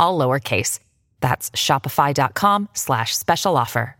all lowercase. That's shopify.com slash special offer.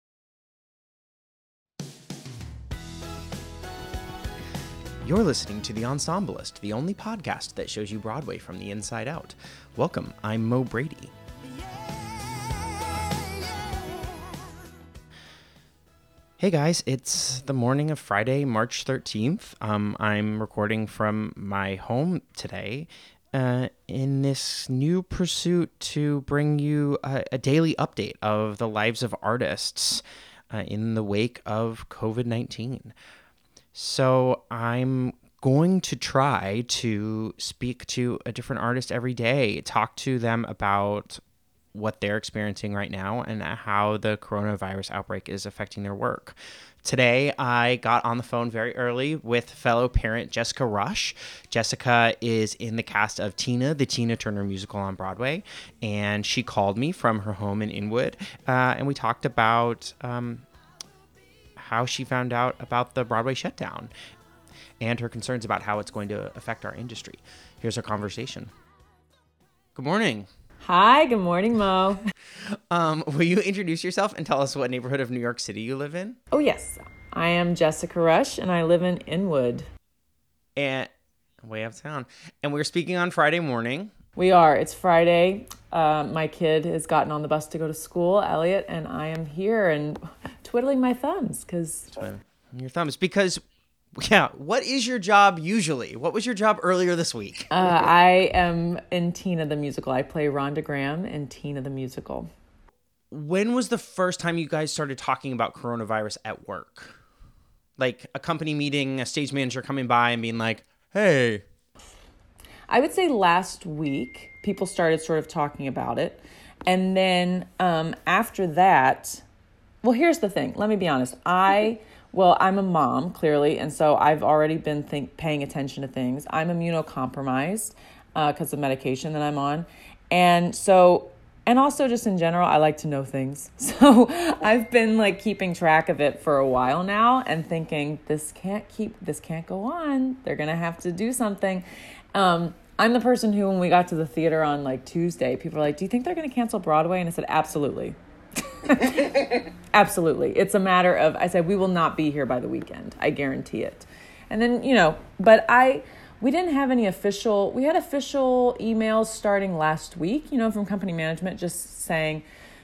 You're listening to The Ensemblist, the only podcast that shows you Broadway from the inside out. Welcome, I'm Mo Brady. Hey guys, it's the morning of Friday, March 13th. Um, I'm recording from my home today uh, in this new pursuit to bring you a, a daily update of the lives of artists uh, in the wake of COVID 19. So I'm going to try to speak to a different artist every day, talk to them about what they're experiencing right now and how the coronavirus outbreak is affecting their work. Today, I got on the phone very early with fellow parent Jessica Rush. Jessica is in the cast of Tina, the Tina Turner musical on Broadway, and she called me from her home in Inwood, uh, and we talked about um, how she found out about the Broadway shutdown and her concerns about how it's going to affect our industry. Here's our conversation. Good morning. Hi, good morning, Mo. Um, will you introduce yourself and tell us what neighborhood of New York City you live in? Oh, yes. I am Jessica Rush and I live in Inwood. And way uptown. And we're speaking on Friday morning. We are. It's Friday. Uh, my kid has gotten on the bus to go to school, Elliot, and I am here and twiddling my thumbs because Your thumbs, because yeah, what is your job usually? What was your job earlier this week? uh, I am in Tina the musical. I play Rhonda Graham in Tina the musical. when was the first time you guys started talking about coronavirus at work? Like a company meeting, a stage manager coming by and being like, "Hey, I would say last week people started sort of talking about it. And then um, after that, well, here's the thing. Let me be honest. I, well, I'm a mom, clearly. And so I've already been think, paying attention to things. I'm immunocompromised because of medication that I'm on. And so, and also just in general, I like to know things. So I've been like keeping track of it for a while now and thinking, this can't keep, this can't go on. They're to have to do something. Um, I'm the person who, when we got to the theater on like Tuesday, people were like, Do you think they're to cancel Broadway? And I said, Absolutely. Absolutely. It's a matter of, I said, we will not be here by the weekend. I guarantee it. And then, you know, but I, we didn't have any official, we had official emails starting last week, you know, from company management just saying,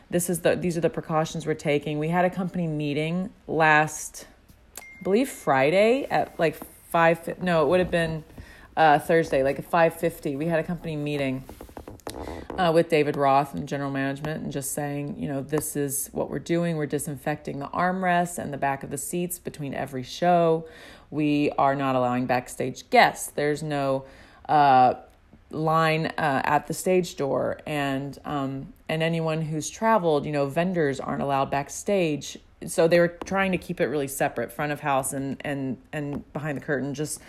this is the, these are the precautions we're taking. We had a company meeting last, I believe Friday at like five, no, it would have been uh, Thursday, like at 5.50. We had a company meeting uh, with David Roth and general management and just saying, you know, this is what we're doing. We're disinfecting the armrests and the back of the seats between every show. We are not allowing backstage guests. There's no uh, line uh, at the stage door, and um, and anyone who's traveled, you know, vendors aren't allowed backstage. So they were trying to keep it really separate, front of house and and and behind the curtain, just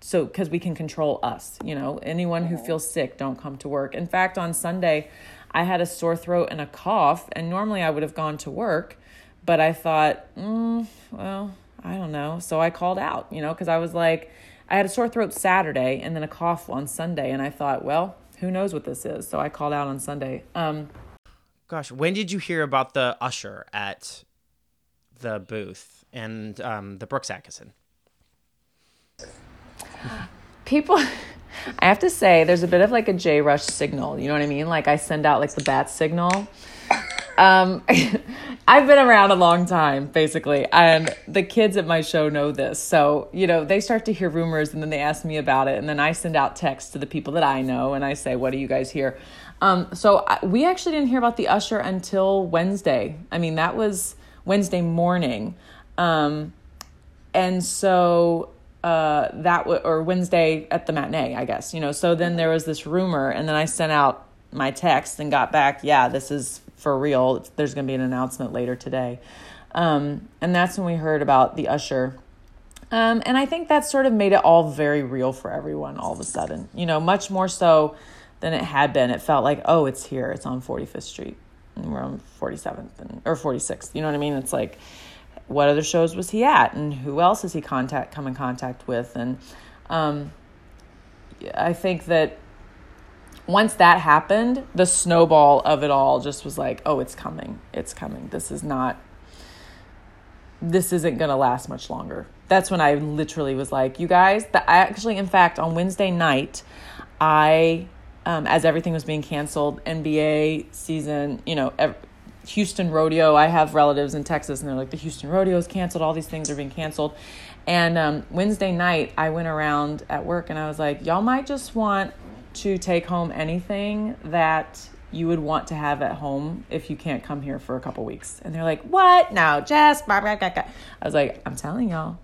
so because we can control us you know? Anyone who feels sick don't come to work. In fact on sunday i had a sore throat and a cough and normally i would have gone to work but i thought mm, well i don't know. So i called out you know because i was like i had a sore throat saturday and then a cough on sunday and i thought well who knows what this is? So i called out on sunday. Um, Gosh, when did you hear about the usher at the booth and um, the Brooks Atkinson? People i have to say there's a bit of like a j rush signal you know what i mean? Like i send out like the bat signal. Um i've been around a long time basically and the kids at my show know this. So you know they start to hear rumors and then they ask me about it and then i send out texts to the people that i know and i say what do you guys hear? Um so I, we actually didn't hear about the usher until wednesday. I mean that was wednesday morning. Um and so uh, that w- or Wednesday at the matinee, I guess, you know. So then there was this rumor, and then I sent out my text and got back, yeah, this is for real. There's going to be an announcement later today. Um, and that's when we heard about the usher. Um, and I think that sort of made it all very real for everyone all of a sudden, you know, much more so than it had been. It felt like, oh, it's here, it's on 45th Street, and we're on 47th and, or 46th. You know what I mean? It's like, what other shows was he at and who else has he contact come in contact with? And um, i think that once that happened the snowball of it all just was like oh it's coming it's coming. This is not this isn't going to last much longer. That's when i literally was like you guys that i actually in fact on wednesday night i um, as everything was being canceled nba season you know ev- Houston rodeo. I have relatives in Texas, and they're like, the Houston rodeo is canceled. All these things are being canceled. And um, Wednesday night, I went around at work and I was like, y'all might just want to take home anything that you would want to have at home if you can't come here for a couple weeks. And they're like, what? No, Jess. I was like, I'm telling y'all,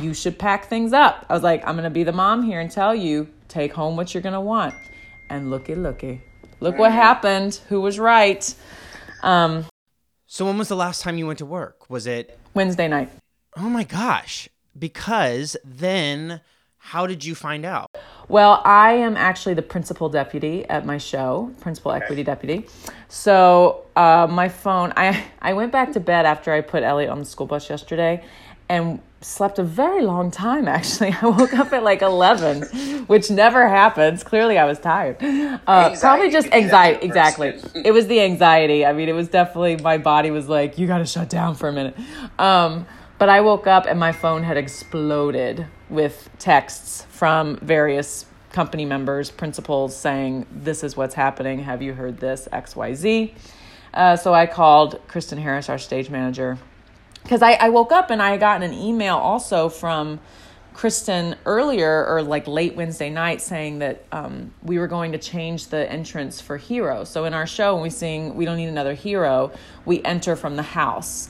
you should pack things up. I was like, I'm going to be the mom here and tell you, take home what you're going to want. And looky, looky. Look what happened. Who was right? Um, So when was the last time you went to work? Was it? Wednesday night. Oh my gosh! Because then, how did you find out? Well, I am actually the principal deputy at my show, principal equity deputy. So uh, my phone, I I went back to bed after I put Elliot on the school bus yesterday, and slept a very long time. Actually, I woke up at like eleven, which never happens. Clearly, I was tired. Uh, probably just anxiety. Exactly. It was the anxiety. I mean, it was definitely my body was like, "You got to shut down for a minute." Um, but I woke up and my phone had exploded with texts from various company members, principals saying, This is what's happening. Have you heard this? XYZ. Uh, so I called Kristen Harris, our stage manager, because I, I woke up and I got an email also from Kristen earlier or like late Wednesday night saying that um, we were going to change the entrance for hero. So in our show, when we sing We Don't Need Another Hero, we enter from the house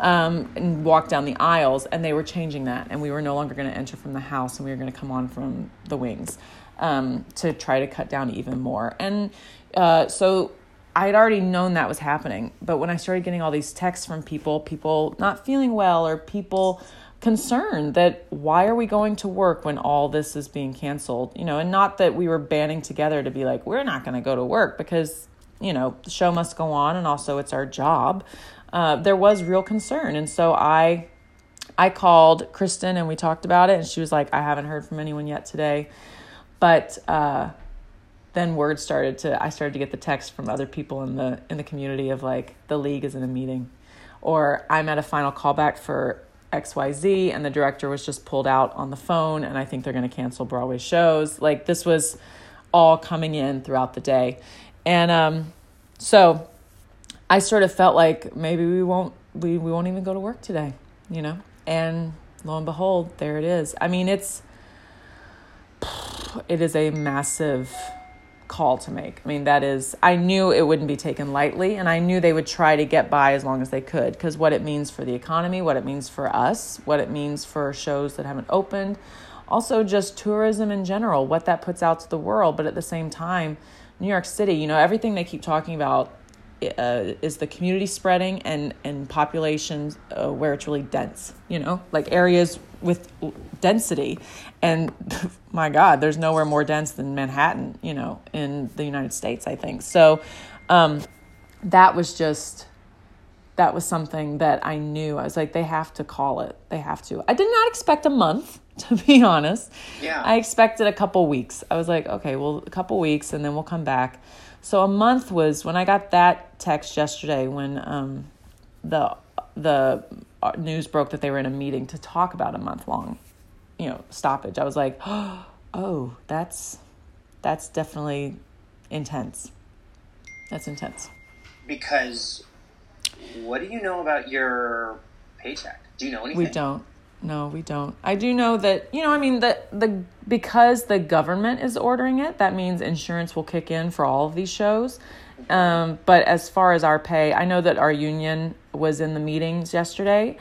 um, and walk down the aisles, and they were changing that, and we were no longer going to enter from the house, and we were going to come on from the wings um, to try to cut down even more. And uh, so I had already known that was happening, but when I started getting all these texts from people, people not feeling well, or people concerned that why are we going to work when all this is being canceled? You know and not that we were banding together to be like we're not going to go to work because you know the show must go on and also it's our job. Uh, there was real concern. And so i i called kristen and we talked about it and she was like i haven't heard from anyone yet today. But uh, then word started to i started to get the text from other people in the in the community of like the league is in a meeting or i'm at a final callback for xyz and the director was just pulled out on the phone and i think they're going to cancel broadway shows like this was all coming in throughout the day and um, so I sort of felt like maybe we won't we, we won't even go to work today, you know? And lo and behold, there it is. I mean, it's it is a massive call to make. I mean, that is I knew it wouldn't be taken lightly and I knew they would try to get by as long as they could because what it means for the economy, what it means for us, what it means for shows that haven't opened, also just tourism in general, what that puts out to the world, but at the same time, New York City, you know, everything they keep talking about uh, is the community spreading and and populations uh, where it's really dense you know? Like areas with density. And my god there's nowhere more dense than manhattan you know in the united states i think. So um, that was just that was something that i knew. I was like they have to call it. They have to. I did not expect a month to be honest. Yeah. i expected a couple weeks. I was like okay well a couple weeks and then we'll come back so a month was when I got that text yesterday when um, the the uh, news broke that they were in a meeting to talk about a month long, you know, stoppage. I was like, oh, that's that's definitely intense. That's intense. Because what do you know about your paycheck? Do you know anything? We don't. No, we don't. I do know that you know. I mean, that the because the government is ordering it, that means insurance will kick in for all of these shows. Um, but as far as our pay, I know that our union was in the meetings yesterday,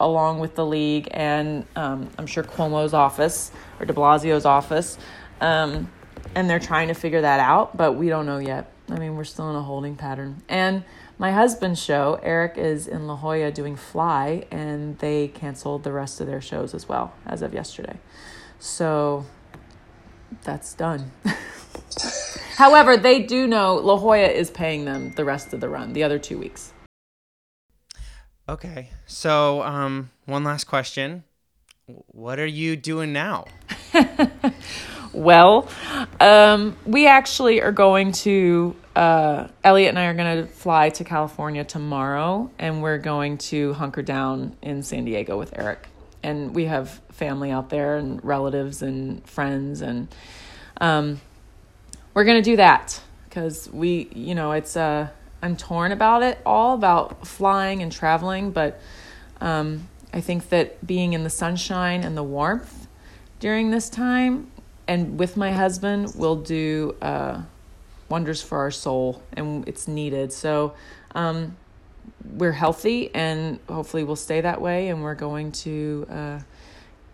along with the league, and um, I'm sure Cuomo's office or De Blasio's office, um, and they're trying to figure that out. But we don't know yet. I mean, we're still in a holding pattern, and my husband's show, Eric is in La Jolla doing Fly, and they canceled the rest of their shows as well as of yesterday. So that's done. However, they do know La Jolla is paying them the rest of the run, the other two weeks. Okay. So, um, one last question. What are you doing now? Well, um, we actually are going to, uh, Elliot and I are going to fly to California tomorrow, and we're going to hunker down in San Diego with Eric. And we have family out there, and relatives, and friends, and um, we're going to do that because we, you know, it's, uh, I'm torn about it all, about flying and traveling, but um, I think that being in the sunshine and the warmth during this time and with my husband we'll do uh, wonders for our soul and it's needed. So um, we're healthy and hopefully we'll stay that way and we're going to uh,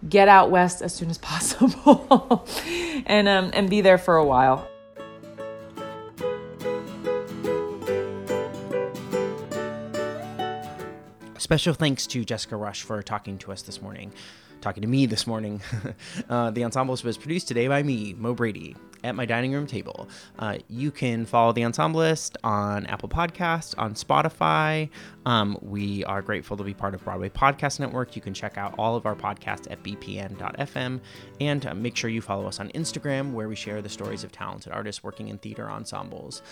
get out west as soon as possible and um, and be there for a while. Special thanks to Jessica Rush for talking to us this morning, talking to me this morning. uh, the Ensemblist was produced today by me, Mo Brady, at my dining room table. Uh, you can follow the Ensemblist on Apple Podcasts, on Spotify. Um, we are grateful to be part of Broadway Podcast Network. You can check out all of our podcasts at bpn.fm and uh, make sure you follow us on Instagram, where we share the stories of talented artists working in theater ensembles.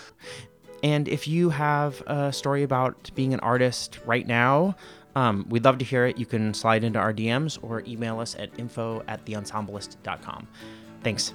And if you have a story about being an artist right now, um, we'd love to hear it. You can slide into our DMs or email us at info at theensemblist.com. Thanks.